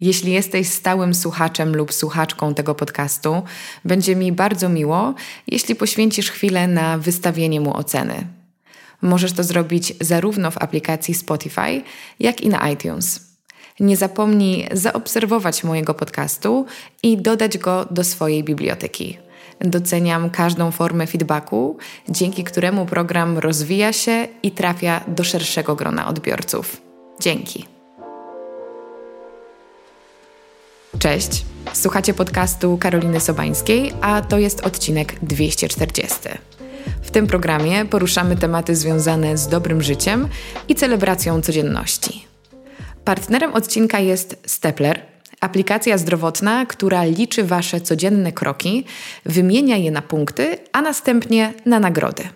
Jeśli jesteś stałym słuchaczem lub słuchaczką tego podcastu, będzie mi bardzo miło, jeśli poświęcisz chwilę na wystawienie mu oceny. Możesz to zrobić zarówno w aplikacji Spotify, jak i na iTunes. Nie zapomnij zaobserwować mojego podcastu i dodać go do swojej biblioteki. Doceniam każdą formę feedbacku, dzięki któremu program rozwija się i trafia do szerszego grona odbiorców. Dzięki. Cześć, słuchacie podcastu Karoliny Sobańskiej, a to jest odcinek 240. W tym programie poruszamy tematy związane z dobrym życiem i celebracją codzienności. Partnerem odcinka jest Stepler, aplikacja zdrowotna, która liczy Wasze codzienne kroki, wymienia je na punkty, a następnie na nagrody.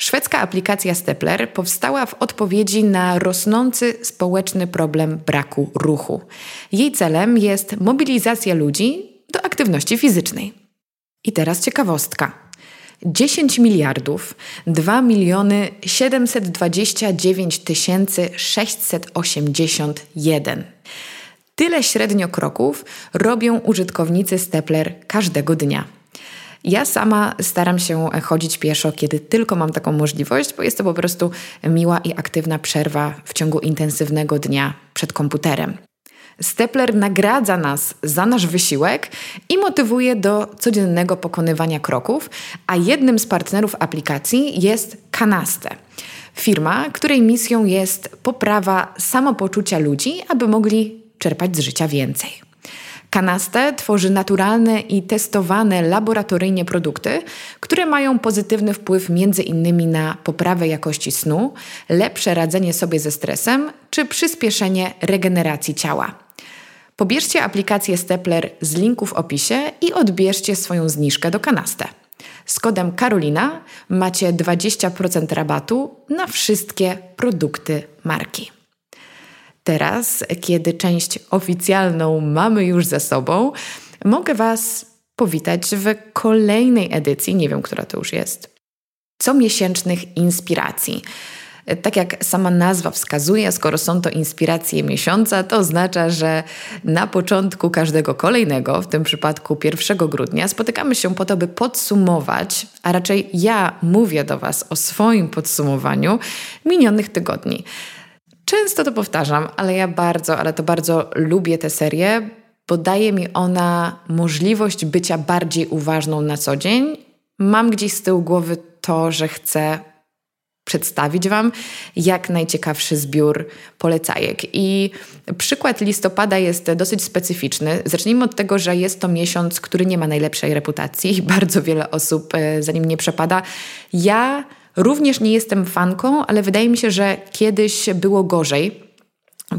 Szwedzka aplikacja Stepler powstała w odpowiedzi na rosnący społeczny problem braku ruchu. Jej celem jest mobilizacja ludzi do aktywności fizycznej. I teraz ciekawostka. 10 miliardów 2 miliony 729 tysięcy 681. Tyle średnio kroków robią użytkownicy Stepler każdego dnia. Ja sama staram się chodzić pieszo, kiedy tylko mam taką możliwość, bo jest to po prostu miła i aktywna przerwa w ciągu intensywnego dnia przed komputerem. Stepler nagradza nas za nasz wysiłek i motywuje do codziennego pokonywania kroków, a jednym z partnerów aplikacji jest Kanaste. Firma, której misją jest poprawa samopoczucia ludzi, aby mogli czerpać z życia więcej. Kanaste tworzy naturalne i testowane laboratoryjnie produkty, które mają pozytywny wpływ m.in. na poprawę jakości snu, lepsze radzenie sobie ze stresem czy przyspieszenie regeneracji ciała. Pobierzcie aplikację Stepler z linku w opisie i odbierzcie swoją zniżkę do Kanaste. Z kodem Karolina macie 20% rabatu na wszystkie produkty marki. Teraz, kiedy część oficjalną mamy już za sobą, mogę Was powitać w kolejnej edycji, nie wiem, która to już jest, comiesięcznych inspiracji. Tak jak sama nazwa wskazuje, skoro są to inspiracje miesiąca, to oznacza, że na początku każdego kolejnego, w tym przypadku 1 grudnia, spotykamy się po to, by podsumować, a raczej ja mówię do Was o swoim podsumowaniu minionych tygodni. Często to powtarzam, ale ja bardzo, ale to bardzo lubię tę serię, bo daje mi ona możliwość bycia bardziej uważną na co dzień. Mam gdzieś z tyłu głowy to, że chcę przedstawić Wam jak najciekawszy zbiór polecajek. I przykład listopada jest dosyć specyficzny. Zacznijmy od tego, że jest to miesiąc, który nie ma najlepszej reputacji. Bardzo wiele osób e, za nim nie przepada. Ja Również nie jestem fanką, ale wydaje mi się, że kiedyś było gorzej.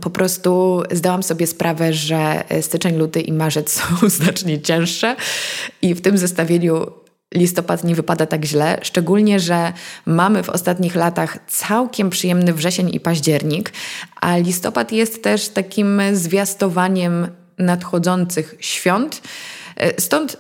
Po prostu zdałam sobie sprawę, że styczeń, luty i marzec są znacznie cięższe i w tym zestawieniu listopad nie wypada tak źle, szczególnie, że mamy w ostatnich latach całkiem przyjemny wrzesień i październik, a listopad jest też takim zwiastowaniem nadchodzących świąt. Stąd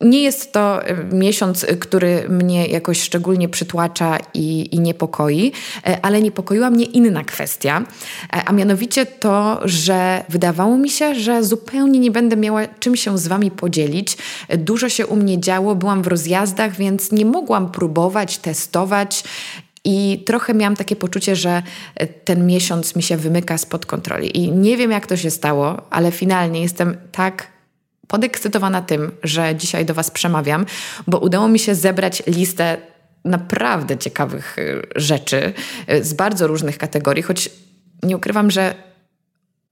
nie jest to e, miesiąc, który mnie jakoś szczególnie przytłacza i, i, niepokoi, e, ale niepokoiła mnie inna kwestia, e, a mianowicie to, że wydawało mi się, że zupełnie nie będę miała czym się z Wami podzielić. Dużo się u mnie działo, byłam w rozjazdach, więc nie mogłam próbować, testować. I trochę miałam takie poczucie, że ten miesiąc mi się wymyka spod kontroli. I nie wiem, jak to się stało, ale finalnie jestem tak podekscytowana tym, że dzisiaj do Was przemawiam, bo udało mi się zebrać listę naprawdę ciekawych y, rzeczy y, z bardzo różnych kategorii, choć nie ukrywam, że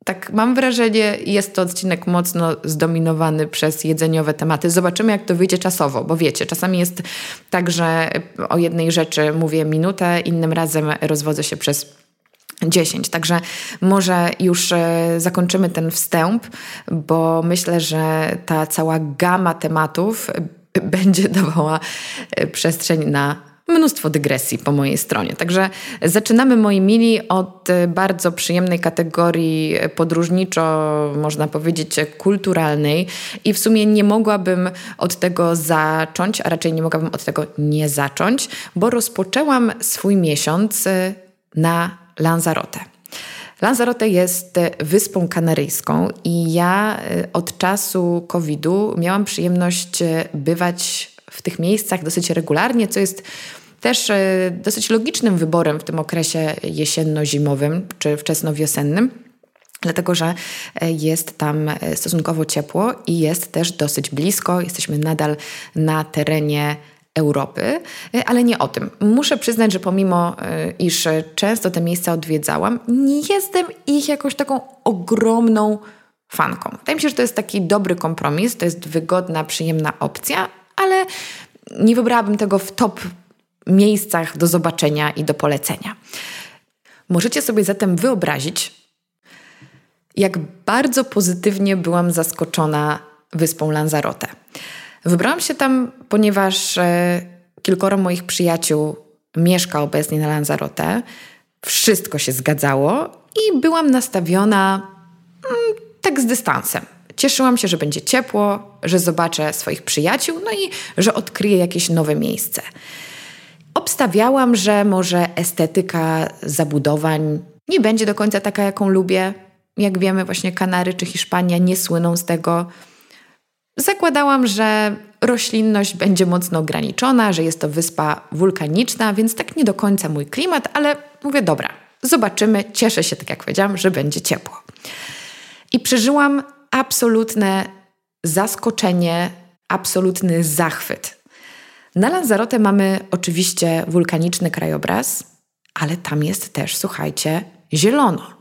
tak mam wrażenie, jest to odcinek mocno zdominowany przez jedzeniowe tematy. Zobaczymy, jak to wyjdzie czasowo, bo wiecie, czasami jest tak, że o jednej rzeczy mówię minutę, innym razem rozwodzę się przez 10. Także może już e, zakończymy ten wstęp, bo myślę, że ta cała gama tematów będzie dawała e, przestrzeń na mnóstwo dygresji po mojej stronie. Także zaczynamy, moi mili, od e, bardzo przyjemnej kategorii podróżniczo, można powiedzieć, kulturalnej. I w sumie nie mogłabym od tego zacząć, a raczej nie mogłabym od tego nie zacząć, bo rozpoczęłam swój miesiąc na Lanzarote. Lanzarote jest wyspą kanaryjską i ja e, od czasu COVID-u miałam przyjemność e, bywać w tych miejscach dosyć regularnie, co jest też e, dosyć logicznym wyborem w tym okresie jesienno-zimowym czy wczesnowiosennym. Dlatego, że jest tam stosunkowo ciepło i jest też dosyć blisko. Jesteśmy nadal na terenie Europy, y, ale nie o tym. Muszę przyznać, że pomimo y, iż często te miejsca odwiedzałam, nie jestem ich jakąś taką ogromną fanką. Wydaje mi się, że to jest taki dobry kompromis, to jest wygodna, przyjemna opcja, ale nie wybrałabym tego w top miejscach do zobaczenia i do polecenia. Możecie sobie zatem wyobrazić, jak bardzo pozytywnie byłam zaskoczona wyspą Lanzarote. Wybrałam się tam, ponieważ e, kilkoro moich przyjaciół mieszka obecnie na Lanzarote. Wszystko się zgadzało i byłam nastawiona mm, tak z dystansem. Cieszyłam się, że będzie ciepło, że zobaczę swoich przyjaciół, no i że odkryję jakieś nowe miejsce. Obstawiałam, że może estetyka zabudowań nie będzie do końca taka, jaką lubię. Jak wiemy, właśnie Kanary czy Hiszpania nie słyną z tego. Zakładałam, że roślinność będzie mocno ograniczona, że jest to wyspa wulkaniczna, więc tak nie do końca mój klimat, ale mówię, dobra, zobaczymy. Cieszę się, tak jak powiedziałam, że będzie ciepło. I przeżyłam absolutne zaskoczenie, absolutny zachwyt. Na Lanzarote mamy oczywiście wulkaniczny krajobraz, ale tam jest też, słuchajcie, zielono.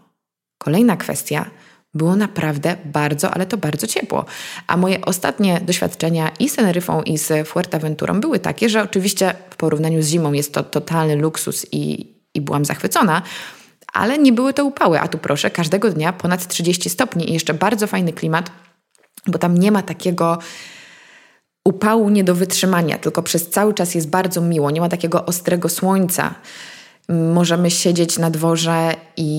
Kolejna kwestia – było naprawdę bardzo, ale to bardzo ciepło. A moje ostatnie doświadczenia i z Teneryfą, i z Fuerteventurą były takie, że oczywiście w porównaniu z zimą jest to totalny luksus i, i byłam zachwycona, ale nie były to upały. A tu proszę, każdego dnia ponad 30 stopni i jeszcze bardzo fajny klimat, bo tam nie ma takiego upału nie do wytrzymania, tylko przez cały czas jest bardzo miło, nie ma takiego ostrego słońca możemy siedzieć na dworze i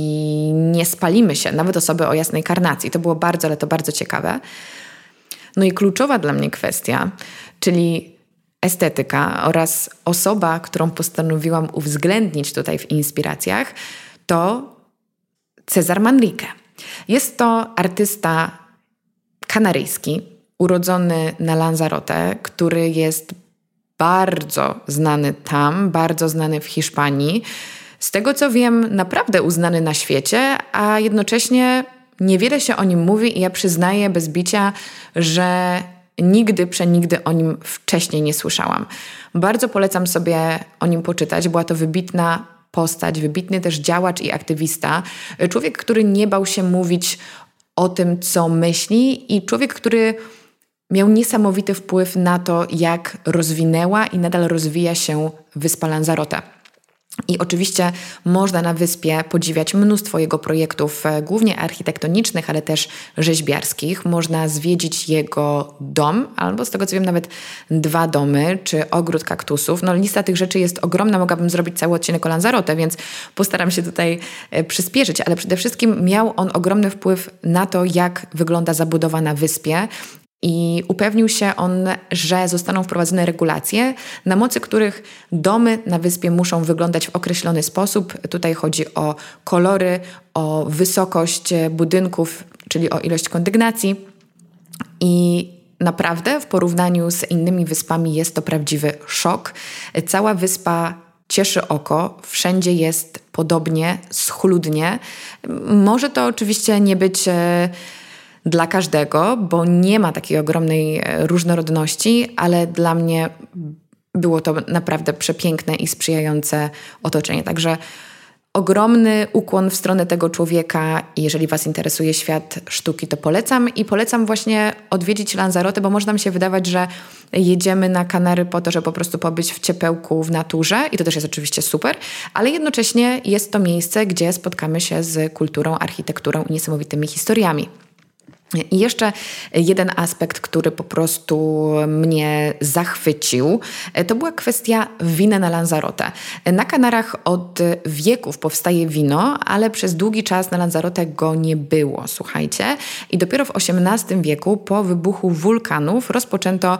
nie spalimy się, nawet osoby o jasnej karnacji. To było bardzo, ale to bardzo ciekawe. No i kluczowa dla mnie kwestia, czyli estetyka oraz osoba, którą postanowiłam uwzględnić tutaj w inspiracjach, to Cezar Manrique. Jest to artysta kanaryjski, urodzony na Lanzarote, który jest bardzo znany tam, bardzo znany w Hiszpanii. Z tego co wiem, naprawdę uznany na świecie, a jednocześnie niewiele się o nim mówi i ja przyznaję bez bicia, że nigdy, przenigdy o nim wcześniej nie słyszałam. Bardzo polecam sobie o nim poczytać. Była to wybitna postać, wybitny też działacz i aktywista. Człowiek, który nie bał się mówić o tym, co myśli i człowiek, który miał niesamowity wpływ na to, jak rozwinęła i nadal rozwija się wyspa Lanzarote. I oczywiście można na wyspie podziwiać mnóstwo jego projektów, e, głównie architektonicznych, ale też rzeźbiarskich. Można zwiedzić jego dom, albo z tego co wiem, nawet dwa domy, czy ogród kaktusów. No, lista tych rzeczy jest ogromna, mogłabym zrobić cały odcinek o Lanzarote, więc postaram się tutaj e, przyspieszyć, ale przede wszystkim miał on ogromny wpływ na to, jak wygląda zabudowa na wyspie i upewnił się on, że zostaną wprowadzone regulacje, na mocy których domy na wyspie muszą wyglądać w określony sposób. Tutaj chodzi o kolory, o wysokość budynków, czyli o ilość kondygnacji. I naprawdę w porównaniu z innymi wyspami jest to prawdziwy szok. Cała wyspa cieszy oko, wszędzie jest podobnie, schludnie. Może to oczywiście nie być e, dla każdego, bo nie ma takiej ogromnej e, różnorodności, ale dla mnie było to naprawdę przepiękne i sprzyjające otoczenie. Także ogromny ukłon w stronę tego człowieka jeżeli Was interesuje świat sztuki, to polecam i polecam właśnie odwiedzić Lanzarote, bo może nam się wydawać, że jedziemy na Kanary po to, żeby po prostu pobyć w ciepełku, w naturze i to też jest oczywiście super, ale jednocześnie jest to miejsce, gdzie spotkamy się z kulturą, architekturą i niesamowitymi historiami. I jeszcze jeden aspekt, który po prostu mnie zachwycił, to była kwestia wina na Lanzarote. Na Kanarach od wieków powstaje wino, ale przez długi czas na Lanzarote go nie było, słuchajcie. I dopiero w XVIII wieku, po wybuchu wulkanów, rozpoczęto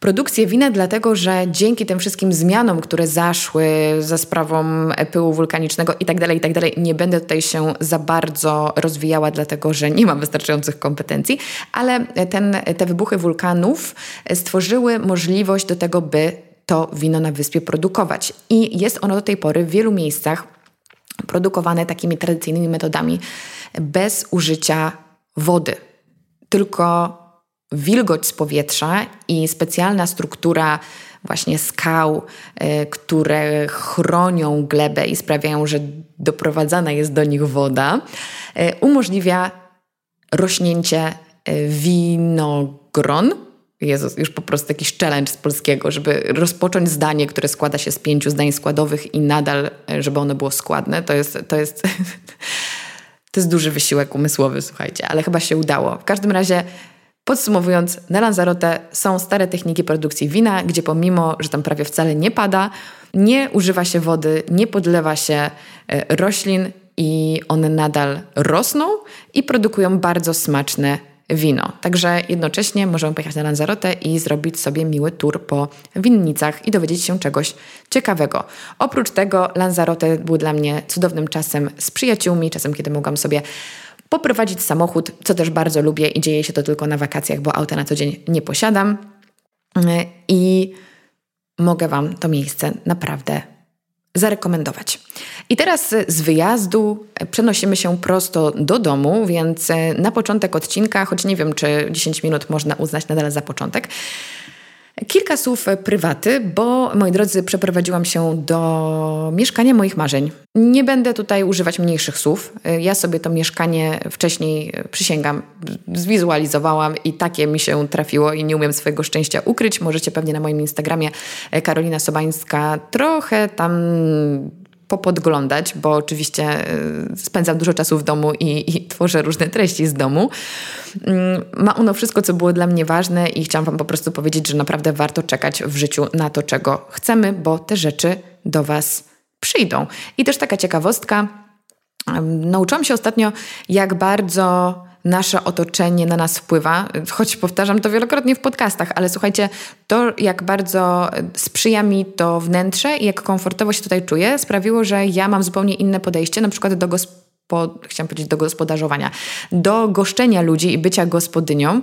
produkcję wina, dlatego że dzięki tym wszystkim zmianom, które zaszły za sprawą pyłu wulkanicznego itd., tak itd., tak nie będę tutaj się za bardzo rozwijała, dlatego że nie mam wystarczających kompetencji, ale ten, te wybuchy wulkanów stworzyły możliwość do tego, by to wino na wyspie produkować. I jest ono do tej pory w wielu miejscach produkowane takimi tradycyjnymi metodami, bez użycia wody. Tylko wilgoć z powietrza i specjalna struktura właśnie skał, y, które chronią glebę i sprawiają, że doprowadzana jest do nich woda, y, umożliwia rośnięcie y, winogron. Jezus, już po prostu jakiś challenge z polskiego, żeby rozpocząć zdanie, które składa się z pięciu zdań składowych i nadal, żeby ono było składne. To jest, to jest, to jest duży wysiłek umysłowy, słuchajcie, ale chyba się udało. W każdym razie Podsumowując, na Lanzarote są stare techniki produkcji wina, gdzie pomimo, że tam prawie wcale nie pada, nie używa się wody, nie podlewa się e, roślin i one nadal rosną i produkują bardzo smaczne wino. Także jednocześnie możemy pojechać na Lanzarote i zrobić sobie miły tour po winnicach i dowiedzieć się czegoś ciekawego. Oprócz tego Lanzarote był dla mnie cudownym czasem z przyjaciółmi, czasem kiedy mogłam sobie poprowadzić samochód, co też bardzo lubię i dzieje się to tylko na wakacjach, bo auta na co dzień nie posiadam. I mogę Wam to miejsce naprawdę zarekomendować. I teraz z wyjazdu przenosimy się prosto do domu, więc na początek odcinka, choć nie wiem, czy 10 minut można uznać nadal za początek, Kilka słów prywaty, bo moi drodzy, przeprowadziłam się do mieszkania moich marzeń. Nie będę tutaj używać mniejszych słów. Ja sobie to mieszkanie wcześniej, przysięgam, zwizualizowałam i takie mi się trafiło i nie umiem swojego szczęścia ukryć. Możecie pewnie na moim Instagramie Karolina Sobańska trochę tam popodglądać, bo oczywiście y, spędzam dużo czasu w domu i, i, tworzę różne treści z domu. Mm, ma ono wszystko, co było dla mnie ważne i chciałam Wam po prostu powiedzieć, że naprawdę warto czekać w życiu na to, czego chcemy, bo te rzeczy do Was przyjdą. I też taka ciekawostka. Nauczyłam się ostatnio, jak bardzo nasze otoczenie na nas wpływa, choć powtarzam to wielokrotnie w podcastach, ale słuchajcie, to jak bardzo sprzyja mi to wnętrze i jak komfortowo się tutaj czuję, sprawiło, że ja mam zupełnie inne podejście, na przykład do gospodarki po, chciałam powiedzieć do gospodarzowania, do goszczenia ludzi i bycia gospodynią.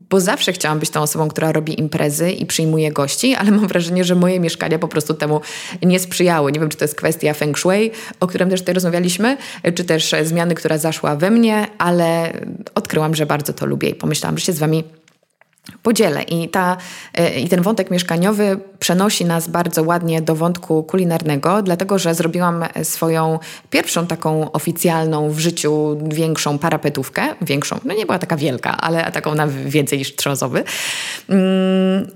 Bo zawsze chciałam być tą osobą, która robi imprezy i przyjmuje gości, ale mam wrażenie, że moje mieszkania po prostu temu nie sprzyjały. Nie wiem, czy to jest kwestia feng shui, o którym też tutaj rozmawialiśmy, czy też zmiany, która zaszła we mnie, ale odkryłam, że bardzo to lubię i pomyślałam, że się z Wami podzielę. I, ta, e, I ten wątek mieszkaniowy przenosi nas bardzo ładnie do wątku kulinarnego, dlatego że zrobiłam swoją pierwszą taką oficjalną w życiu większą parapetówkę. Większą, no nie była taka wielka, ale taką na więcej niż trzozowy. Mm,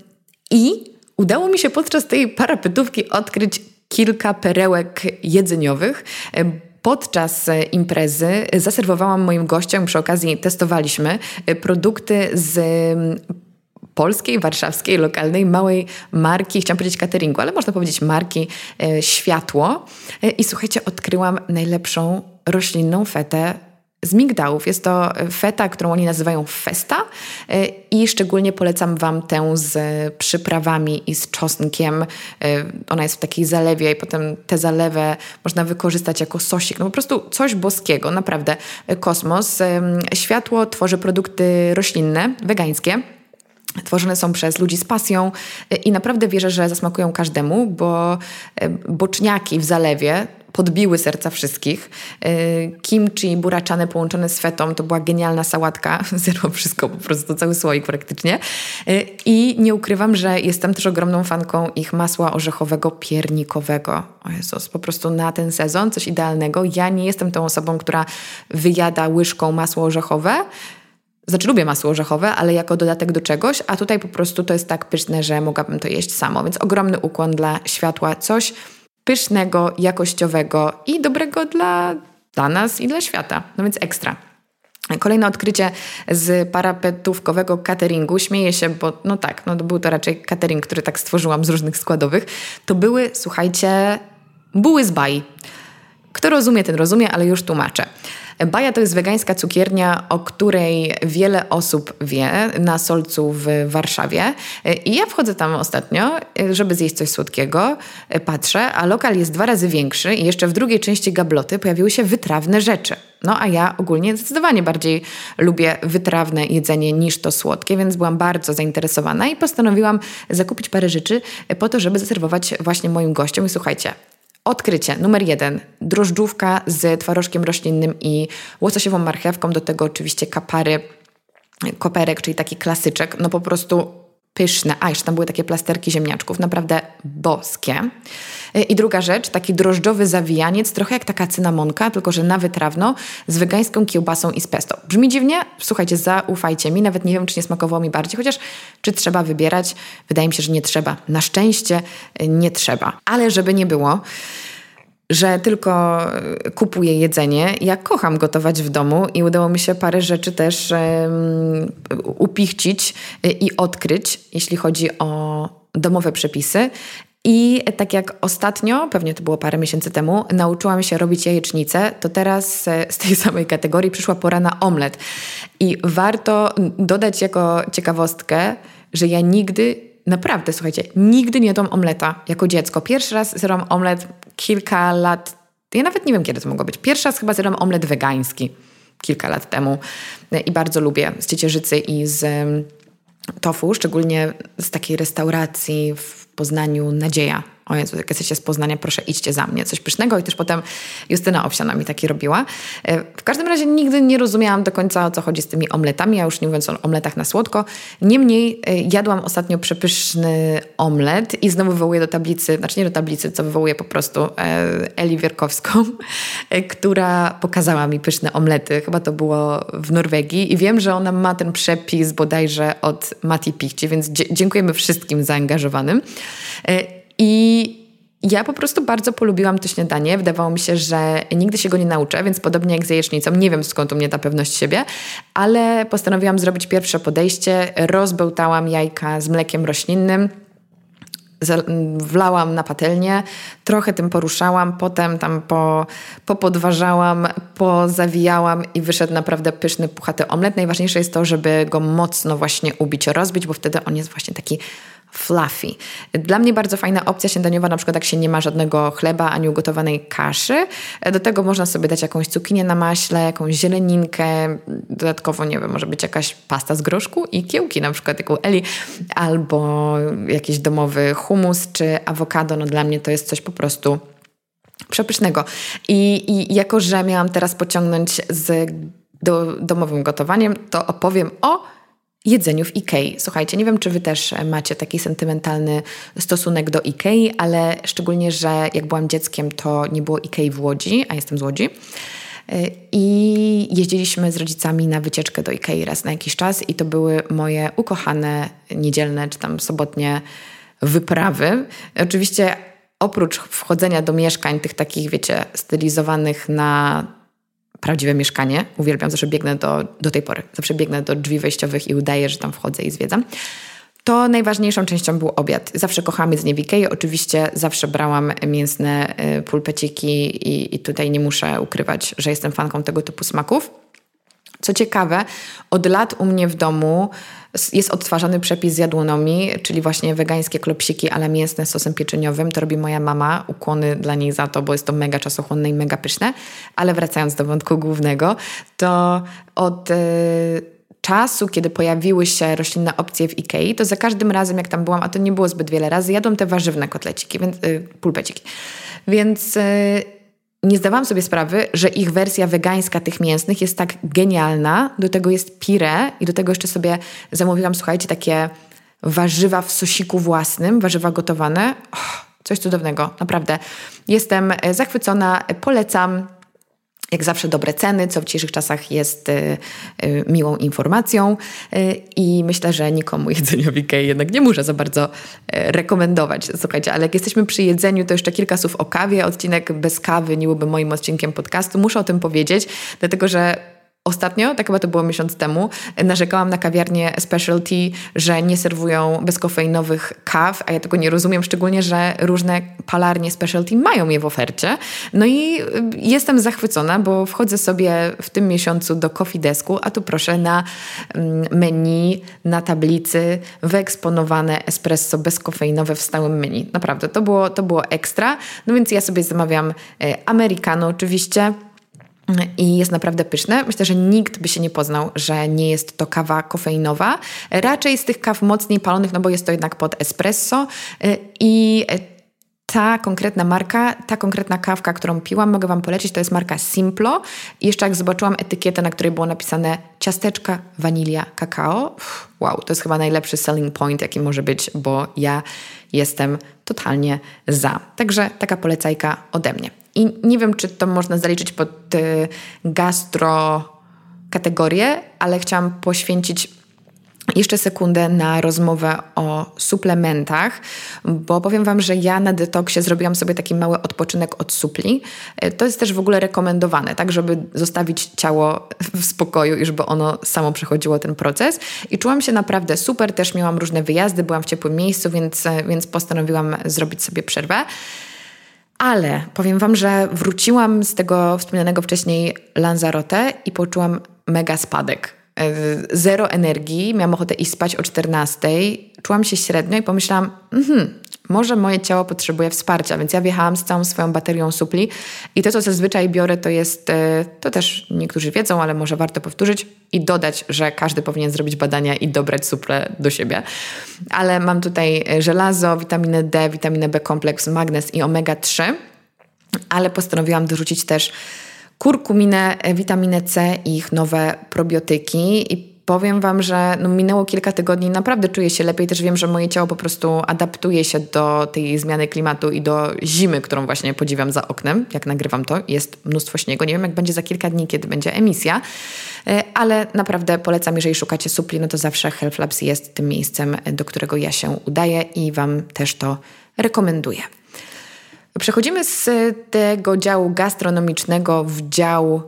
I udało mi się podczas tej parapetówki odkryć kilka perełek jedzeniowych, Podczas imprezy zaserwowałam moim gościom, przy okazji testowaliśmy produkty z polskiej, warszawskiej, lokalnej, małej marki, chciałam powiedzieć cateringu, ale można powiedzieć marki e, Światło. E, I słuchajcie, odkryłam najlepszą roślinną fetę z migdałów. Jest to feta, którą oni nazywają festa e, i szczególnie polecam Wam tę z przyprawami i z czosnkiem. Ona jest w takiej zalewie i potem tę zalewę można wykorzystać jako sosik. No po prostu coś boskiego, naprawdę kosmos. Światło tworzy produkty roślinne, wegańskie Tworzone są przez ludzi z pasją y, i naprawdę wierzę, że zasmakują każdemu, bo y, boczniaki w zalewie podbiły serca wszystkich. Y, kimchi buraczane połączone z fetą to była genialna sałatka. Zero wszystko, po prostu cały słoik praktycznie. I nie ukrywam, że jestem też ogromną fanką ich masła orzechowego piernikowego. O Jezus, po prostu na ten sezon coś idealnego. Ja nie jestem tą osobą, która wyjada łyżką masło orzechowe, znaczy lubię masło orzechowe, ale jako dodatek do czegoś, a tutaj po prostu to jest tak pyszne, że mogłabym to jeść samo. Więc ogromny ukłon dla światła. Coś pysznego, jakościowego i dobrego dla, dla nas i dla świata. No więc ekstra. Kolejne odkrycie z parapetówkowego cateringu. Śmieję się, bo no tak, no to był to raczej catering, który tak stworzyłam z różnych składowych. To były, słuchajcie, buły z baj. kto rozumie, ten rozumie, ale już tłumaczę. Baja to jest wegańska cukiernia, o której wiele osób wie na Solcu w Warszawie. I ja wchodzę tam ostatnio, żeby zjeść coś słodkiego. Patrzę, a lokal jest dwa razy większy i jeszcze w drugiej części gabloty pojawiły się wytrawne rzeczy. No a ja ogólnie zdecydowanie bardziej lubię wytrawne jedzenie niż to słodkie, więc byłam bardzo zainteresowana i postanowiłam zakupić parę rzeczy po to, żeby zaserwować właśnie moim gościom. I słuchajcie, Odkrycie numer jeden. Drożdżówka z twarożkiem roślinnym i łososiową marchewką. Do tego oczywiście kapary, koperek, czyli taki klasyczek. No po prostu pyszne. A, jeszcze tam były takie plasterki ziemniaczków, naprawdę boskie. I druga rzecz, taki drożdżowy zawijaniec, trochę jak taka cynamonka, tylko że na wytrawno, z wegańską kiełbasą i z pesto. Brzmi dziwnie? Słuchajcie, zaufajcie mi, nawet nie wiem, czy nie smakowało mi bardziej, chociaż czy trzeba wybierać? Wydaje mi się, że nie trzeba. Na szczęście nie trzeba. Ale żeby nie było, że tylko e, kupuję jedzenie. Ja kocham gotować w domu i udało mi się parę rzeczy też um, upichcić e, i odkryć, jeśli chodzi o domowe przepisy. I tak jak ostatnio, pewnie to było parę miesięcy temu, nauczyłam się robić jajecznicę, to teraz e, z tej samej kategorii przyszła pora na omlet. I warto dodać jako ciekawostkę, że ja nigdy Naprawdę, słuchajcie, nigdy nie jadłam omleta jako dziecko. Pierwszy raz zjadłam omlet kilka lat, ja nawet nie wiem kiedy to mogło być. Pierwszy raz chyba zjadłam omlet wegański kilka lat temu i bardzo lubię z ciecierzycy i z tofu, szczególnie z takiej restauracji w Poznaniu Nadzieja o Jezu, jak jesteście z Poznania, proszę idźcie za mnie. Coś pysznego i też potem Justyna Owsiana mi taki robiła. E, w każdym razie nigdy nie rozumiałam do końca o co chodzi z tymi omletami, ja już nie mówiąc o omletach na słodko. Niemniej e, jadłam ostatnio przepyszny omlet i znowu wywołuję do tablicy, znaczy nie do tablicy, co wywołuję po prostu e, Eli Wierkowską, która pokazała mi pyszne omlety. Chyba to było w Norwegii i wiem, że ona ma ten przepis bodajże od Mati Pichci, więc dziękujemy wszystkim zaangażowanym. I ja po prostu bardzo polubiłam to śniadanie. Wydawało mi się, że nigdy się go nie nauczę, więc podobnie jak z jajecznicą, nie wiem skąd u mnie ta pewność siebie, ale postanowiłam zrobić pierwsze podejście. Rozbełtałam jajka z mlekiem roślinnym wlałam na patelnię, trochę tym poruszałam, potem tam po, popodważałam, pozawijałam i wyszedł naprawdę pyszny, puchaty omlet. Najważniejsze jest to, żeby go mocno właśnie ubić, rozbić, bo wtedy on jest właśnie taki fluffy. Dla mnie bardzo fajna opcja śniadaniowa, na przykład jak się nie ma żadnego chleba ani ugotowanej kaszy. Do tego można sobie dać jakąś cukinię na maśle, jakąś zieleninkę, dodatkowo, nie wiem, może być jakaś pasta z groszku i kiełki, na przykład jak u Eli, albo jakiś domowy humus czy awokado. No dla mnie to jest coś po prostu przepysznego. I, i jako, że miałam teraz pociągnąć z do, domowym gotowaniem, to opowiem o jedzeniu w Ikei. Słuchajcie, nie wiem, czy wy też macie taki sentymentalny stosunek do Ikei, ale szczególnie, że jak byłam dzieckiem, to nie było Ikei w Łodzi, a jestem z Łodzi. I jeździliśmy z rodzicami na wycieczkę do Ikei raz na jakiś czas i to były moje ukochane niedzielne czy tam sobotnie wyprawy. Oczywiście oprócz wchodzenia do mieszkań tych takich, wiecie, stylizowanych na prawdziwe mieszkanie. Uwielbiam, zawsze biegnę do, do tej pory, zawsze biegnę do drzwi wejściowych i udaję, że tam wchodzę i zwiedzam. To najważniejszą częścią był obiad. Zawsze kochałam jedzenie w. Oczywiście zawsze brałam mięsne y, pulpeciki i, i tutaj nie muszę ukrywać, że jestem fanką tego typu smaków. Co ciekawe, od lat u mnie w domu jest odtwarzany przepis z jadłonomii, czyli właśnie wegańskie klopsiki, ale mięsne z sosem pieczeniowym. To robi moja mama. Ukłony dla niej za to, bo jest to mega czasochłonne i mega pyszne. Ale wracając do wątku głównego, to od... Yy, czasu, kiedy pojawiły się roślinne opcje w Ikei, to za każdym razem, jak tam byłam, a to nie było zbyt wiele razy, jadłam te warzywne kotleciki, więc, yy, pulpeciki. Więc yy, nie zdawałam sobie sprawy, że ich wersja wegańska tych mięsnych jest tak genialna. Do tego jest pire i do tego jeszcze sobie zamówiłam, słuchajcie, takie warzywa w sosiku własnym, warzywa gotowane. Oh, coś cudownego, naprawdę. Jestem zachwycona, polecam. Jak zawsze dobre ceny, co w dzisiejszych czasach jest y, y, miłą informacją y, i myślę, że nikomu jedzeniowi gej jednak nie muszę za bardzo rekomendować. Słuchajcie, ale jak jesteśmy przy jedzeniu, to jeszcze kilka słów o kawie. Odcinek bez kawy nie byłby moim odcinkiem podcastu. Muszę o tym powiedzieć, dlatego że Ostatnio, tak chyba to było miesiąc temu, narzekałam na kawiarnię Specialty, że nie serwują bezkofeinowych kaw, a ja tego nie rozumiem, szczególnie, że różne palarnie Specialty mają je w ofercie. No i y, jestem zachwycona, bo wchodzę sobie w tym miesiącu do Coffee Desku, a tu proszę na mm, menu, na tablicy wyeksponowane espresso bezkofeinowe w stałym menu. Naprawdę, to było, to było ekstra. No więc ja sobie zamawiam y, americano oczywiście, i jest naprawdę pyszne. Myślę, że nikt by się nie poznał, że nie jest to kawa kofeinowa. Raczej z tych kaw mocniej palonych, no bo jest to jednak pod espresso y, i ta konkretna marka, ta konkretna kawka, którą piłam, mogę Wam polecić, to jest marka Simplo. I jeszcze jak zobaczyłam etykietę, na której było napisane ciasteczka, wanilia, kakao, wow, to jest chyba najlepszy selling point, jaki może być, bo ja jestem totalnie za. Także taka polecajka ode mnie. I nie wiem, czy to można zaliczyć pod y, gastro kategorię, ale chciałam poświęcić jeszcze sekundę na rozmowę o suplementach, bo powiem Wam, że ja na detoksie zrobiłam sobie taki mały odpoczynek od supli. Y, to jest też w ogóle rekomendowane, tak, żeby zostawić ciało w spokoju i żeby ono samo przechodziło ten proces. I czułam się naprawdę super, też miałam różne wyjazdy, byłam w ciepłym miejscu, więc, y, więc postanowiłam zrobić sobie przerwę. Ale powiem Wam, że wróciłam z tego wspomnianego wcześniej Lanzarote i poczułam mega spadek. E, zero energii, miałam ochotę iść spać o 14. Czułam się średnio i pomyślałam, mhm, może moje ciało potrzebuje wsparcia, więc ja wjechałam z całą swoją baterią supli i to, co zazwyczaj biorę, to jest, e, to też niektórzy wiedzą, ale może warto powtórzyć i dodać, że każdy powinien zrobić badania i dobrać suple do siebie. Ale mam tutaj e, żelazo, witaminę D, witaminę B kompleks, magnez i omega-3, ale postanowiłam dorzucić też kurkuminę, e, witaminę C i ich nowe probiotyki i powiem Wam, że no minęło kilka tygodni, naprawdę czuję się lepiej. Też wiem, że moje ciało po prostu adaptuje się do tej zmiany klimatu i do zimy, którą właśnie podziwiam za oknem, jak nagrywam to. Jest mnóstwo śniegu. Nie wiem, jak będzie za kilka dni, kiedy będzie emisja, e, ale naprawdę polecam, jeżeli szukacie supli, no to zawsze Health Labs jest tym miejscem, do którego ja się udaję i Wam też to rekomenduję. Przechodzimy z tego działu gastronomicznego w dział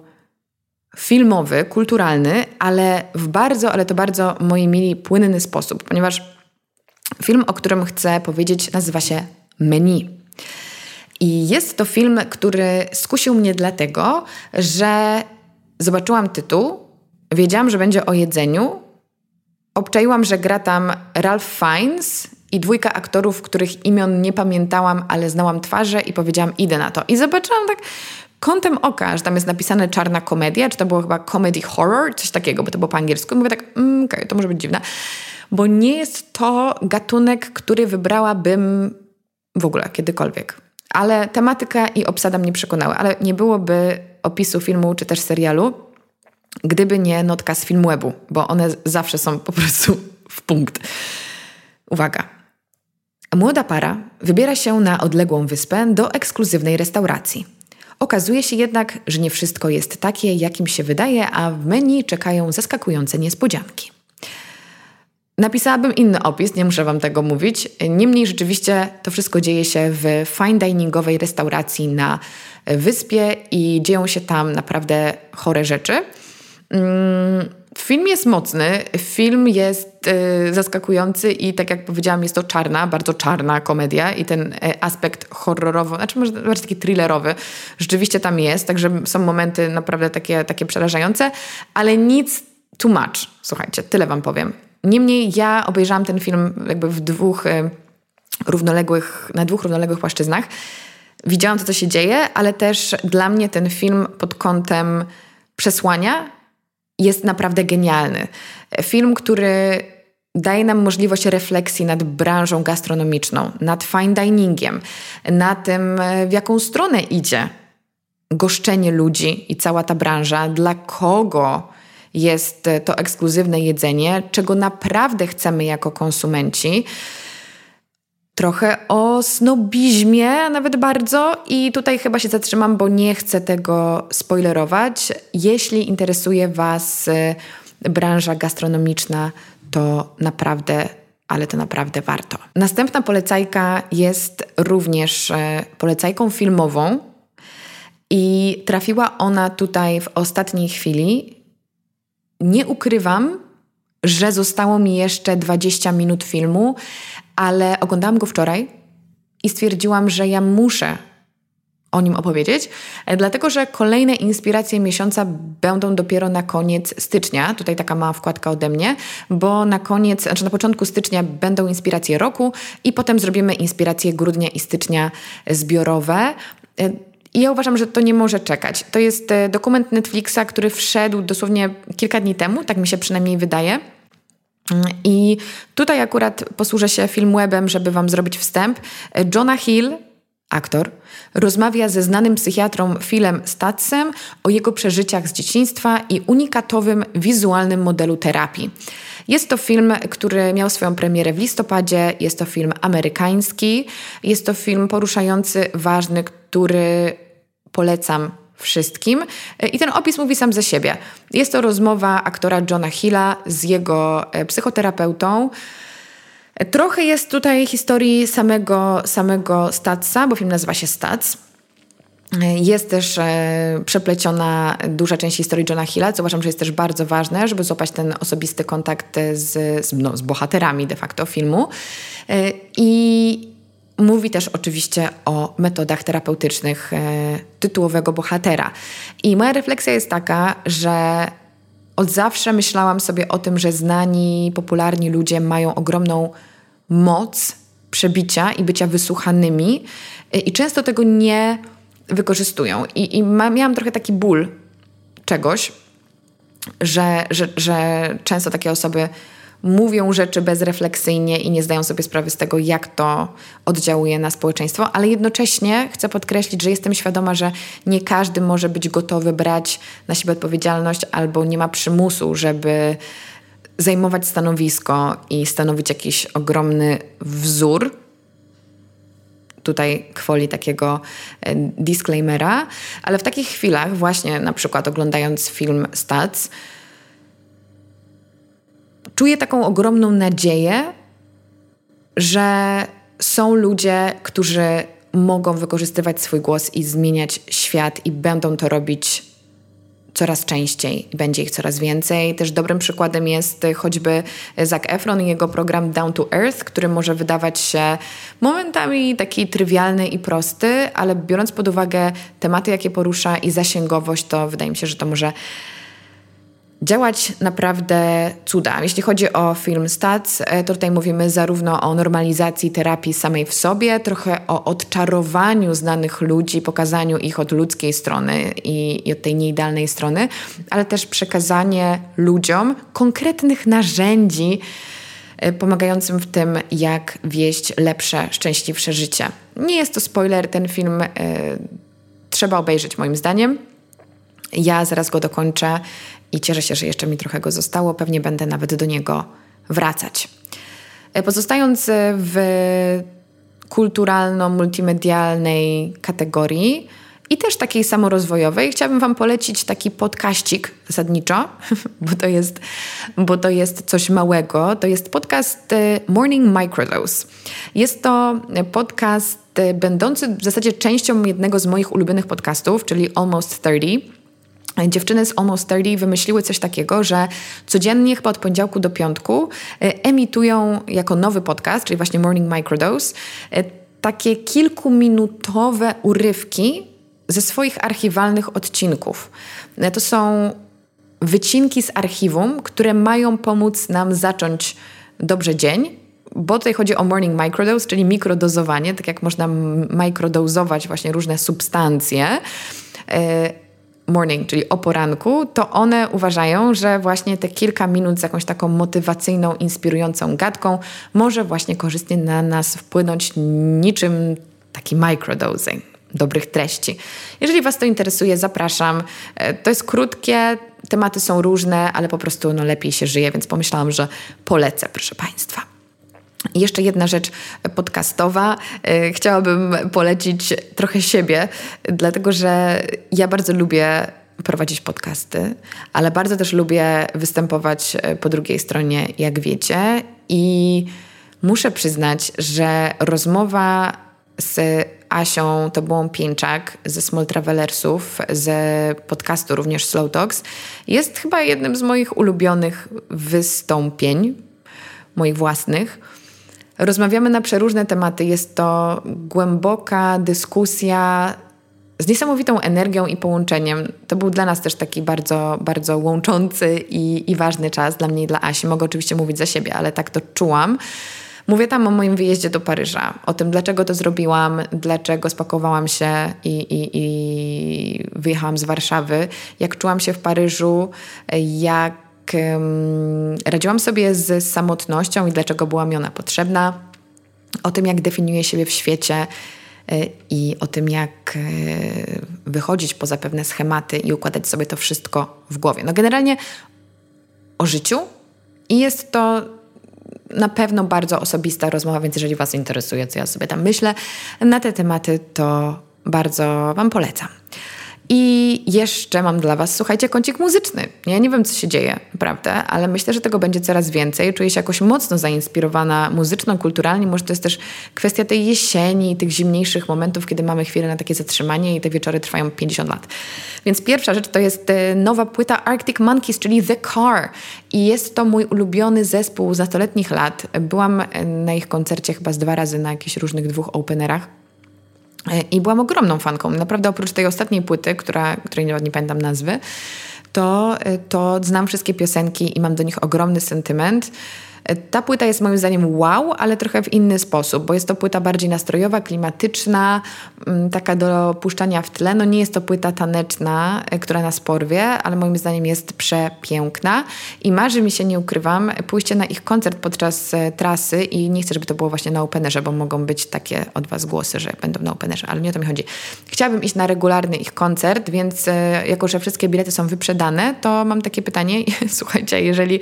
filmowy, kulturalny, ale w bardzo, ale to bardzo, moi mili, płynny sposób, ponieważ film, o którym chcę powiedzieć, nazywa się Menu. I jest to film, który skusił mnie dlatego, że zobaczyłam tytuł, wiedziałam, że będzie o jedzeniu, obczaiłam, że gra tam Ralph Fiennes i dwójka aktorów, których imion nie pamiętałam, ale znałam twarze i powiedziałam, idę na to. I zobaczyłam tak kątem oka, że tam jest napisane czarna komedia, czy to było chyba comedy horror, coś takiego, bo to było po angielsku. I mówię tak, mm, okej, okay, to może być dziwne. Bo nie jest to gatunek, który wybrałabym w ogóle kiedykolwiek. Ale tematyka i obsada mnie przekonały. Ale nie byłoby opisu filmu czy też serialu, gdyby nie notka z Filmwebu, bo one zawsze są po prostu w punkt. Uwaga. Młoda para wybiera się na odległą wyspę do ekskluzywnej restauracji. Okazuje się jednak, że nie wszystko jest takie, jakim się wydaje, a w menu czekają zaskakujące niespodzianki. Napisałabym inny opis, nie muszę Wam tego mówić. Niemniej rzeczywiście to wszystko dzieje się w fine diningowej restauracji na wyspie i dzieją się tam naprawdę chore rzeczy. Mm, film jest mocny, film jest y, zaskakujący i tak jak powiedziałam, jest to czarna, bardzo czarna komedia i ten y, aspekt horrorowy, znaczy może bardziej taki thrillerowy, rzeczywiście tam jest, także są momenty naprawdę takie, takie przerażające, ale nic too much, słuchajcie, tyle wam powiem. Niemniej ja obejrzałam ten film jakby w dwóch y, równoległych, na dwóch równoległych płaszczyznach. Widziałam to, co się dzieje, ale też dla mnie ten film pod kątem przesłania jest naprawdę genialny. Film, który daje nam możliwość refleksji nad branżą gastronomiczną, nad fine diningiem, na tym, w jaką stronę idzie goszczenie ludzi i cała ta branża, dla kogo jest to ekskluzywne jedzenie, czego naprawdę chcemy jako konsumenci trochę o snobizmie, nawet bardzo. I tutaj chyba się zatrzymam, bo nie chcę tego spoilerować. Jeśli interesuje Was y, branża gastronomiczna, to naprawdę, ale to naprawdę warto. Następna polecajka jest również y, polecajką filmową. I trafiła ona tutaj w ostatniej chwili nie ukrywam, że zostało mi jeszcze 20 minut filmu, ale oglądałam go wczoraj i stwierdziłam, że ja muszę o nim opowiedzieć, e, dlatego że kolejne inspiracje miesiąca będą dopiero na koniec stycznia. Tutaj taka mała wkładka ode mnie, bo na koniec, znaczy na początku stycznia będą inspiracje roku i potem zrobimy inspiracje grudnia i stycznia zbiorowe. E, I ja uważam, że to nie może czekać. To jest e, dokument Netflixa, który wszedł dosłownie kilka dni temu, tak mi się przynajmniej wydaje. I tutaj akurat posłużę się filmwebem, żeby Wam zrobić wstęp. Jonah Hill, aktor, rozmawia ze znanym psychiatrą Philem Statsem o jego przeżyciach z dzieciństwa i unikatowym wizualnym modelu terapii. Jest to film, który miał swoją premierę w listopadzie, jest to film amerykański, jest to film poruszający, ważny, który polecam wszystkim. I ten opis mówi sam ze siebie. Jest to rozmowa aktora Johna Hilla z jego e, psychoterapeutą. Trochę jest tutaj historii samego, samego Statsa, bo film nazywa się Stats. Jest też e, przepleciona duża część historii Johna Hilla, co uważam, że jest też bardzo ważne, żeby złapać ten osobisty kontakt z, z, no, z bohaterami de facto filmu. E, I mówi też oczywiście o metodach terapeutycznych e, tytułowego bohatera. I moja refleksja jest taka, że od zawsze myślałam sobie o tym, że znani, popularni ludzie mają ogromną moc przebicia i bycia wysłuchanymi i często tego nie wykorzystują. I, i ma, miałam trochę taki ból czegoś, że, że, że często takie osoby mówią rzeczy bezrefleksyjnie i nie zdają sobie sprawy z tego, jak to oddziałuje na społeczeństwo, ale jednocześnie chcę podkreślić, że jestem świadoma, że nie każdy może być gotowy brać na siebie odpowiedzialność albo nie ma przymusu, żeby zajmować stanowisko i stanowić jakiś ogromny wzór. Tutaj kwoli takiego e, disclaimera, ale w takich chwilach, właśnie na przykład oglądając film Stats, czuję taką ogromną nadzieję, że są ludzie, którzy mogą wykorzystywać swój głos i zmieniać świat i będą to robić coraz częściej, będzie ich coraz więcej. Też dobrym przykładem jest choćby Zac Efron i jego program Down to Earth, który może wydawać się momentami taki trywialny i prosty, ale biorąc pod uwagę tematy, jakie porusza i zasięgowość, to wydaje mi się, że to może działać naprawdę cuda. Jeśli chodzi o film Stats, e, to tutaj mówimy zarówno o normalizacji terapii samej w sobie, trochę o odczarowaniu znanych ludzi, pokazaniu ich od ludzkiej strony i, i od tej nieidealnej strony, ale też przekazanie ludziom konkretnych narzędzi, e, pomagającym w tym, jak wieść lepsze, szczęśliwsze życie. Nie jest to spoiler, ten film y, trzeba obejrzeć moim zdaniem. Ja zaraz go dokończę i cieszę się, że jeszcze mi trochę go zostało. Pewnie będę nawet do niego wracać. E, pozostając e, w kulturalno-multimedialnej kategorii i też takiej samorozwojowej, chciałabym Wam polecić taki podkaścik zasadniczo, bo to jest, bo to jest coś małego. To jest podcast e, Morning Microdose. Jest to podcast będący w zasadzie częścią jednego z moich ulubionych podcastów, czyli Almost 30 Dziewczyny z Almost 30 wymyśliły coś takiego, że codziennie, chyba od poniedziałku do piątku, e, emitują jako nowy podcast, czyli właśnie Morning Microdose, e, takie kilkuminutowe urywki ze swoich archiwalnych odcinków. E, to są wycinki z archiwum, które mają pomóc nam zacząć dobrze dzień, bo tutaj chodzi o morning microdose, czyli mikrodozowanie, tak jak można mikrodozować właśnie różne substancje morning, czyli o poranku, to one uważają, że właśnie te kilka minut z jakąś taką motywacyjną, inspirującą gadką może właśnie korzystnie na nas wpłynąć niczym taki microdosing dobrych treści. Jeżeli Was to interesuje, zapraszam. E, to jest krótkie, tematy są różne, ale po prostu no, lepiej się żyje, więc pomyślałam, że polecę, proszę Państwa. Jeszcze jedna rzecz podcastowa. E, chciałabym polecić trochę siebie, dlatego że ja bardzo lubię prowadzić podcasty, ale bardzo też lubię występować e, po drugiej stronie, jak wiecie. I muszę przyznać, że rozmowa z Asią Tobułą Pieńczak ze Small Travelersów, ze podcastu również Slow Talks, jest chyba jednym z moich ulubionych wystąpień, moich własnych. Rozmawiamy na przeróżne tematy. Jest to głęboka dyskusja z niesamowitą energią i połączeniem. To był dla nas też taki bardzo, bardzo łączący i, i ważny czas dla mnie i dla Asi. Mogę oczywiście mówić za siebie, ale tak to czułam. Mówię tam o moim wyjeździe do Paryża, o tym, dlaczego to zrobiłam, dlaczego spakowałam się i, i, i wyjechałam z Warszawy, jak czułam się w Paryżu, jak um, radziłam sobie z samotnością i dlaczego była mi ona potrzebna, o tym, jak definiuję siebie w świecie e, i o tym, jak e, wychodzić poza pewne schematy i układać sobie to wszystko w głowie. No generalnie o życiu i jest to na pewno bardzo osobista rozmowa, więc jeżeli Was interesuje, co ja sobie tam myślę na te tematy, to bardzo Wam polecam. I jeszcze mam dla Was, słuchajcie, kącik muzyczny. Ja nie wiem, co się dzieje, prawda, ale myślę, że tego będzie coraz więcej. Czuję się jakoś mocno zainspirowana muzyczno, kulturalnie. Może to jest też kwestia tej jesieni, tych zimniejszych momentów, kiedy mamy chwilę na takie zatrzymanie i te wieczory trwają 50 lat. Więc pierwsza rzecz to jest e, nowa płyta Arctic Monkeys, czyli The Car. I jest to mój ulubiony zespół z nastoletnich lat. Byłam e, na ich koncercie chyba z dwa razy na jakichś różnych dwóch openerach. E, I byłam ogromną fanką. Naprawdę oprócz tej ostatniej płyty, która, której nie, pamiętam nazwy, to, e, to znam wszystkie piosenki i mam do nich ogromny sentyment. Ta płyta jest moim zdaniem wow, ale trochę w inny sposób, bo jest to płyta bardziej nastrojowa, klimatyczna, mm, taka do puszczania w tle. No nie jest to płyta taneczna, e, która nas porwie, ale moim zdaniem jest przepiękna i marzy mi się, nie ukrywam, pójście na ich koncert podczas e, trasy i nie chcę, żeby to było właśnie na openerze, bo mogą być takie od Was głosy, że będą na openerze, ale nie o to mi chodzi. Chciałabym iść na regularny ich koncert, więc e, jako, że wszystkie bilety są wyprzedane, to mam takie pytanie, słuchajcie, jeżeli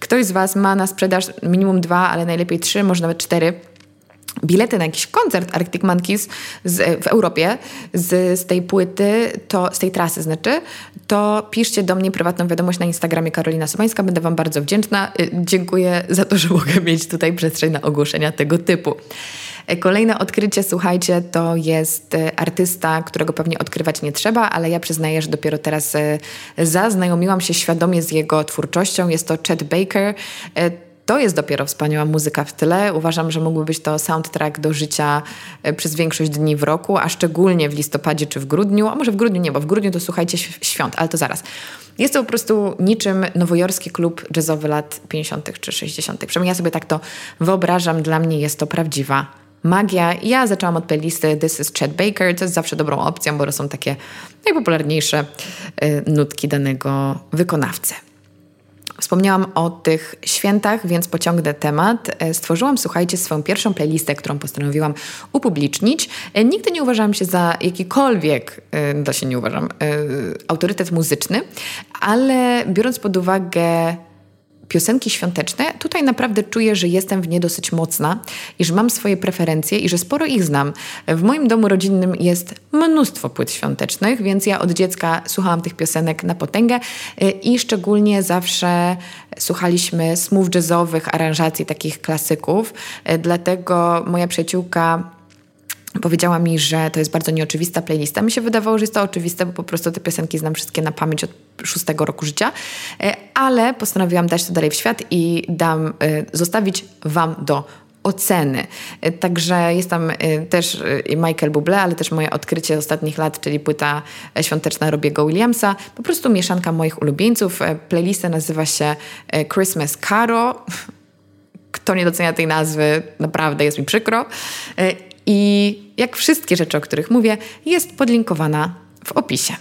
ktoś z Was ma na sprzedaż minimum dwa, ale najlepiej trzy, może nawet cztery bilety na jakiś koncert Arctic Monkeys z, w Europie z, z tej płyty, to, z tej trasy znaczy, to piszcie do mnie prywatną wiadomość na Instagramie Karolina Sobańska. Będę Wam bardzo wdzięczna. Y, dziękuję za to, że mogę mieć tutaj przestrzeń na ogłoszenia tego typu. Kolejne odkrycie, słuchajcie, to jest e, artysta, którego pewnie odkrywać nie trzeba, ale ja przyznaję, że dopiero teraz e, zaznajomiłam się świadomie z jego twórczością. Jest to Chet Baker. E, to jest dopiero wspaniała muzyka w tyle. Uważam, że mógłby być to soundtrack do życia przez większość dni w roku, a szczególnie w listopadzie czy w grudniu, a może w grudniu nie, bo w grudniu to słuchajcie świąt, ale to zaraz. Jest to po prostu niczym nowojorski klub jazzowy lat 50. czy 60. Przynajmniej ja sobie tak to wyobrażam. Dla mnie jest to prawdziwa magia. Ja zaczęłam od playlisty This is Chet Baker, co jest zawsze dobrą opcją, bo to są takie najpopularniejsze y, nutki danego wykonawcy. Wspomniałam o tych świętach, więc pociągnę temat. E, stworzyłam, słuchajcie, swoją pierwszą playlistę, którą postanowiłam upublicznić. E, nigdy nie uważałam się za jakikolwiek, e, to się nie uważam, autorytet muzyczny, ale biorąc pod uwagę piosenki świąteczne, tutaj naprawdę czuję, że jestem w nie dosyć mocna i że mam swoje preferencje i że sporo ich znam. W moim domu rodzinnym jest mnóstwo płyt świątecznych, więc ja od dziecka słuchałam tych piosenek na potęgę y, i szczególnie zawsze słuchaliśmy smooth jazzowych aranżacji takich klasyków. Y, dlatego moja przyjaciółka powiedziała mi, że to jest bardzo nieoczywista playlista. Mi się wydawało, że jest to oczywiste, bo po prostu te piosenki znam wszystkie na pamięć od szóstego roku życia, e, ale postanowiłam dać to dalej w świat i dam, e, zostawić Wam do oceny. E, także jest tam też Michael Bublé, ale też moje odkrycie ostatnich lat, czyli płyta świąteczna Robiego Williamsa. Po prostu mieszanka moich ulubieńców. Playlista nazywa się Christmas Caro. Kto nie docenia tej nazwy, naprawdę jest mi przykro. I jak wszystkie rzeczy, o których mówię, jest podlinkowana w opisie.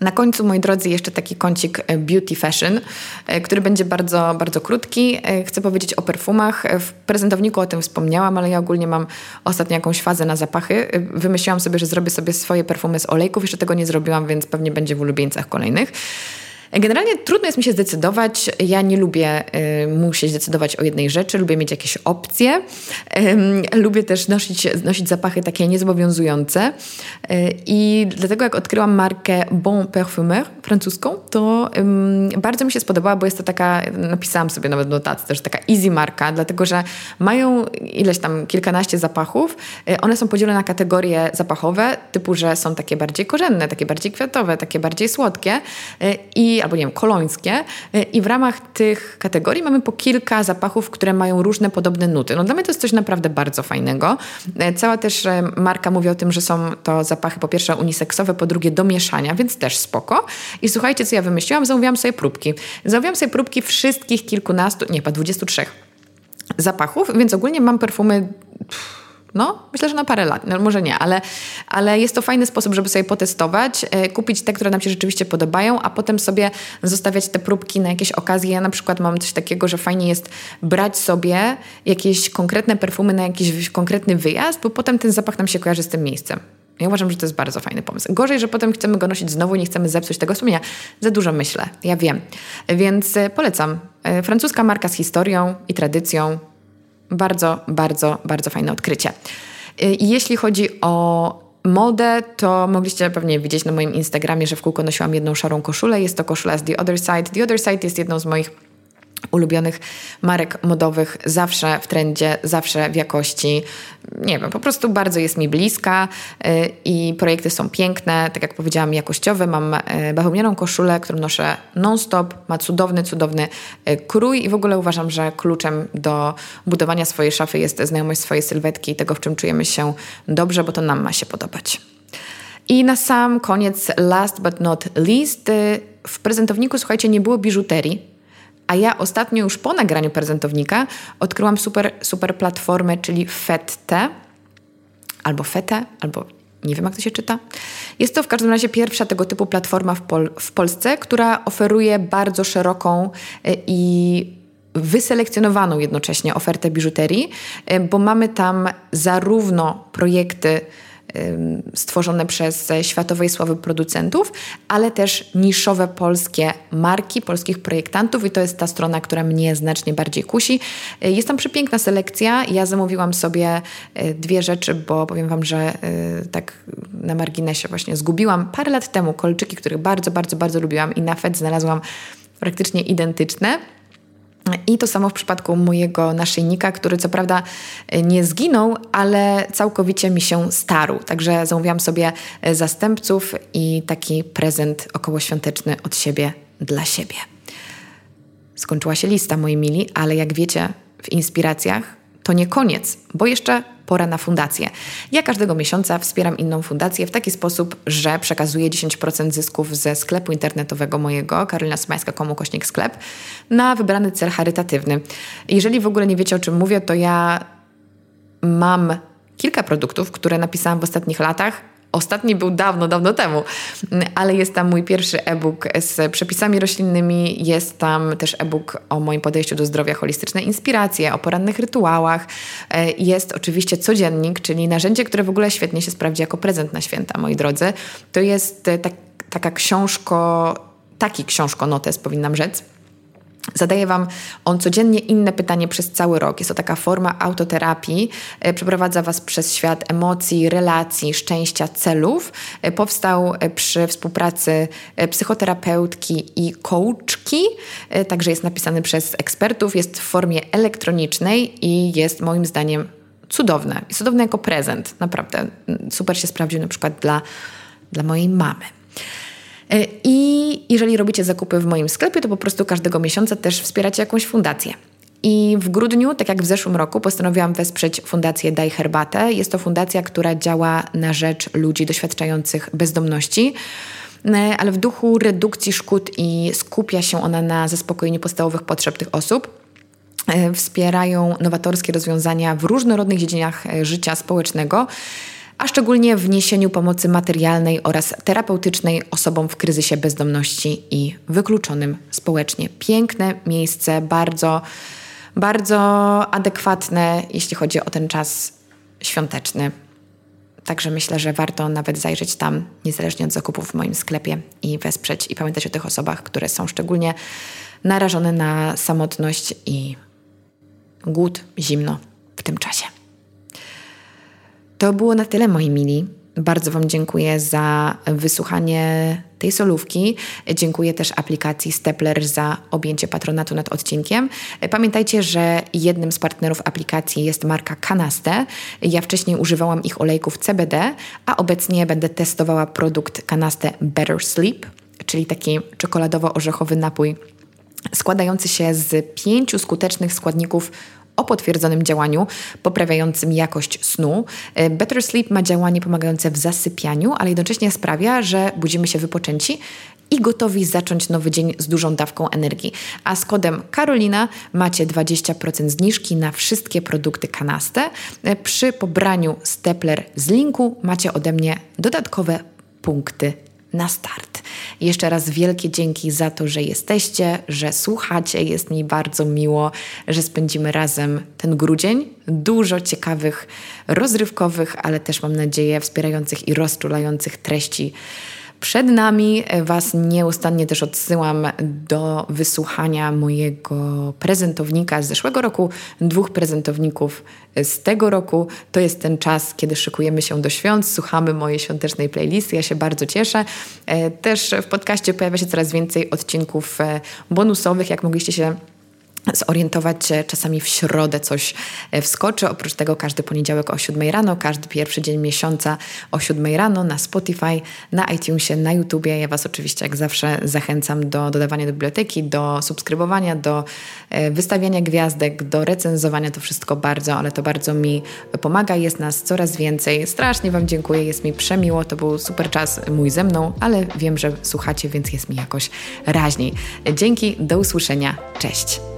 Na końcu, moi drodzy, jeszcze taki kącik e, beauty fashion, e, który będzie bardzo, bardzo krótki. E, chcę powiedzieć o perfumach. W prezentowniku o tym wspomniałam, ale ja ogólnie mam ostatnio jakąś fazę na zapachy. Wymyśliłam sobie, że zrobię sobie swoje perfumy z olejków. Jeszcze tego nie zrobiłam, więc pewnie będzie w ulubieńcach kolejnych. Generalnie trudno jest mi się zdecydować. Ja nie lubię y, musieć decydować o jednej rzeczy, lubię mieć jakieś opcje. Y, lubię też nosić, nosić zapachy takie niezobowiązujące. Y, I dlatego jak odkryłam markę Bon Parfumeur francuską, to bardzo mi się spodobała, bo jest to taka, napisałam sobie nawet notatę, też taka easy marka, dlatego że mają ileś tam kilkanaście zapachów. Y, one są podzielone na kategorie zapachowe, typu, że są takie bardziej korzenne, takie bardziej kwiatowe, takie bardziej słodkie y, albo nie wiem, kolońskie. Y, I w ramach tych kategorii mamy po kilka zapachów, które mają różne podobne nuty. No dla mnie to jest coś naprawdę bardzo fajnego. Y, cała też y, marka mówi o tym, że są to zapachy po pierwsze uniseksowe, po drugie do mieszania, więc też spoko. I słuchajcie, co ja wymyśliłam? Zamówiłam sobie próbki. Zamówiłam sobie próbki wszystkich kilkunastu, nie, chyba 23 zapachów, więc ogólnie mam perfumy... Pff, no, myślę, że na parę lat, no, może nie, ale, ale jest to fajny sposób, żeby sobie potestować, e, kupić te, które nam się rzeczywiście podobają, a potem sobie zostawiać te próbki na jakieś okazje. Ja na przykład mam coś takiego, że fajnie jest brać sobie jakieś konkretne perfumy na jakiś konkretny wyjazd, bo potem ten zapach nam się kojarzy z tym miejscem. Ja uważam, że to jest bardzo fajny pomysł. Gorzej, że potem chcemy go nosić znowu nie chcemy zepsuć tego wspomnienia. Za dużo myślę, ja wiem. Więc e, polecam. E, francuska marka z historią i tradycją, bardzo, bardzo, bardzo fajne odkrycie. Y, jeśli chodzi o modę, to mogliście pewnie widzieć na moim Instagramie, że w kółko nosiłam jedną szarą koszulę. Jest to koszula z The Other Side. The Other Side jest jedną z moich ulubionych marek modowych, zawsze w trendzie, zawsze w jakości. Nie wiem, po prostu bardzo jest mi bliska y, i projekty są piękne, tak jak powiedziałam, jakościowe. Mam y, bawełnianą koszulę, którą noszę non-stop, ma cudowny, cudowny y, krój i w ogóle uważam, że kluczem do budowania swojej szafy jest znajomość swojej sylwetki i tego, w czym czujemy się dobrze, bo to nam ma się podobać. I na sam koniec, last but not least, w prezentowniku, słuchajcie, nie było biżuterii, a ja ostatnio już po nagraniu prezentownika odkryłam super, super platformę, czyli Fette, albo Fete, albo nie wiem jak to się czyta. Jest to w każdym razie pierwsza tego typu platforma w, Pol w Polsce, która oferuje bardzo szeroką y, i wyselekcjonowaną jednocześnie ofertę biżuterii, y, bo mamy tam zarówno projekty stworzone przez światowej sławy producentów, ale też niszowe polskie marki, polskich projektantów i to jest ta strona, która mnie znacznie bardziej kusi. Y, jest tam przepiękna selekcja. Ja zamówiłam sobie y, dwie rzeczy, bo powiem Wam, że y, tak na marginesie właśnie zgubiłam parę lat temu kolczyki, których bardzo, bardzo, bardzo lubiłam i na FED znalazłam praktycznie identyczne. I to samo w przypadku mojego naszyjnika, który co prawda e, nie zginął, ale całkowicie mi się starł. Także zamówiłam sobie e, zastępców i taki prezent okołoświąteczny od siebie dla siebie. Skończyła się lista, moi mili, ale jak wiecie, w inspiracjach to nie koniec, bo jeszcze pora na fundację. Ja każdego miesiąca wspieram inną fundację w taki sposób, że przekazuję 10% zysków ze sklepu internetowego mojego, karolinasmańska.com kośnik sklep, na wybrany cel charytatywny. Jeżeli w ogóle nie wiecie o czym mówię, to ja mam kilka produktów, które napisałam w ostatnich latach Ostatni był dawno, dawno temu, ale jest tam mój pierwszy e-book z przepisami roślinnymi, jest tam też e-book o moim podejściu do zdrowia, holistyczne inspiracje, o porannych rytuałach. E, jest oczywiście codziennik, czyli narzędzie, które w ogóle świetnie się sprawdzi jako prezent na święta, moi drodzy. To jest e, tak, taka książko, taki książko-notes powinnam rzec Zadaje Wam on codziennie inne pytanie przez cały rok. Jest to taka forma autoterapii. E, przeprowadza Was przez świat emocji, relacji, szczęścia, celów. E, powstał e, przy współpracy psychoterapeutki i coachki, także jest napisany przez ekspertów. Jest w formie elektronicznej i jest moim zdaniem cudowne. Cudowne jako prezent, naprawdę. Super się sprawdził na przykład dla, dla mojej mamy. E, I jeżeli robicie zakupy w moim sklepie, to po prostu każdego miesiąca też wspieracie jakąś fundację. I w grudniu, tak jak w zeszłym roku, postanowiłam wesprzeć Fundację Daj Herbatę. Jest to fundacja, która działa na rzecz ludzi doświadczających bezdomności e, ale w duchu redukcji szkód i skupia się ona na zaspokojeniu podstawowych potrzeb tych osób. E, wspierają nowatorskie rozwiązania w różnorodnych dziedzinach życia społecznego a szczególnie w niesieniu pomocy materialnej oraz terapeutycznej osobom w kryzysie bezdomności i wykluczonym społecznie. Piękne miejsce, bardzo, bardzo adekwatne, jeśli chodzi o ten czas świąteczny. Także myślę, że warto nawet zajrzeć tam, niezależnie od zakupów w moim sklepie i wesprzeć i pamiętać o tych osobach, które są szczególnie narażone na samotność i głód, zimno w tym czasie. To było na tyle, moi mili. Bardzo Wam dziękuję za wysłuchanie tej solówki. Dziękuję też aplikacji Stepler za objęcie patronatu nad odcinkiem. Pamiętajcie, że jednym z partnerów aplikacji jest marka Canaste. Ja wcześniej używałam ich olejków CBD, a obecnie będę testowała produkt Canaste Better Sleep, czyli taki czekoladowo-orzechowy napój składający się z pięciu skutecznych składników o potwierdzonym działaniu poprawiającym jakość snu. E, Better Sleep ma działanie pomagające w zasypianiu, ale jednocześnie sprawia, że budzimy się wypoczęci i gotowi zacząć nowy dzień z dużą dawką energii. A z kodem Karolina macie 20% zniżki na wszystkie produkty kanaste. E, przy pobraniu Stepler z linku macie ode mnie dodatkowe punkty na start. Jeszcze raz wielkie dzięki za to, że jesteście, że słuchacie. Jest mi bardzo miło, że spędzimy razem ten grudzień. Dużo ciekawych, rozrywkowych, ale też mam nadzieję wspierających i rozczulających treści przed nami. Was nieustannie też odsyłam do wysłuchania mojego prezentownika z zeszłego roku, dwóch prezentowników z tego roku. To jest ten czas, kiedy szykujemy się do świąt, słuchamy mojej świątecznej playlisty. Ja się bardzo cieszę. E, też w podcaście pojawia się coraz więcej odcinków e, bonusowych, jak mogliście się zorientować się. Czasami w środę coś e, wskoczy. Oprócz tego każdy poniedziałek o 7 rano, każdy pierwszy dzień miesiąca o 7 rano na Spotify, na iTunesie, na YouTubie. Ja Was oczywiście jak zawsze zachęcam do dodawania do biblioteki, do subskrybowania, do e, wystawiania gwiazdek, do recenzowania. To wszystko bardzo, ale to bardzo mi pomaga. Jest nas coraz więcej. Strasznie Wam dziękuję. Jest mi przemiło. To był super czas mój ze mną, ale wiem, że słuchacie, więc jest mi jakoś raźniej. Dzięki, do usłyszenia. Cześć.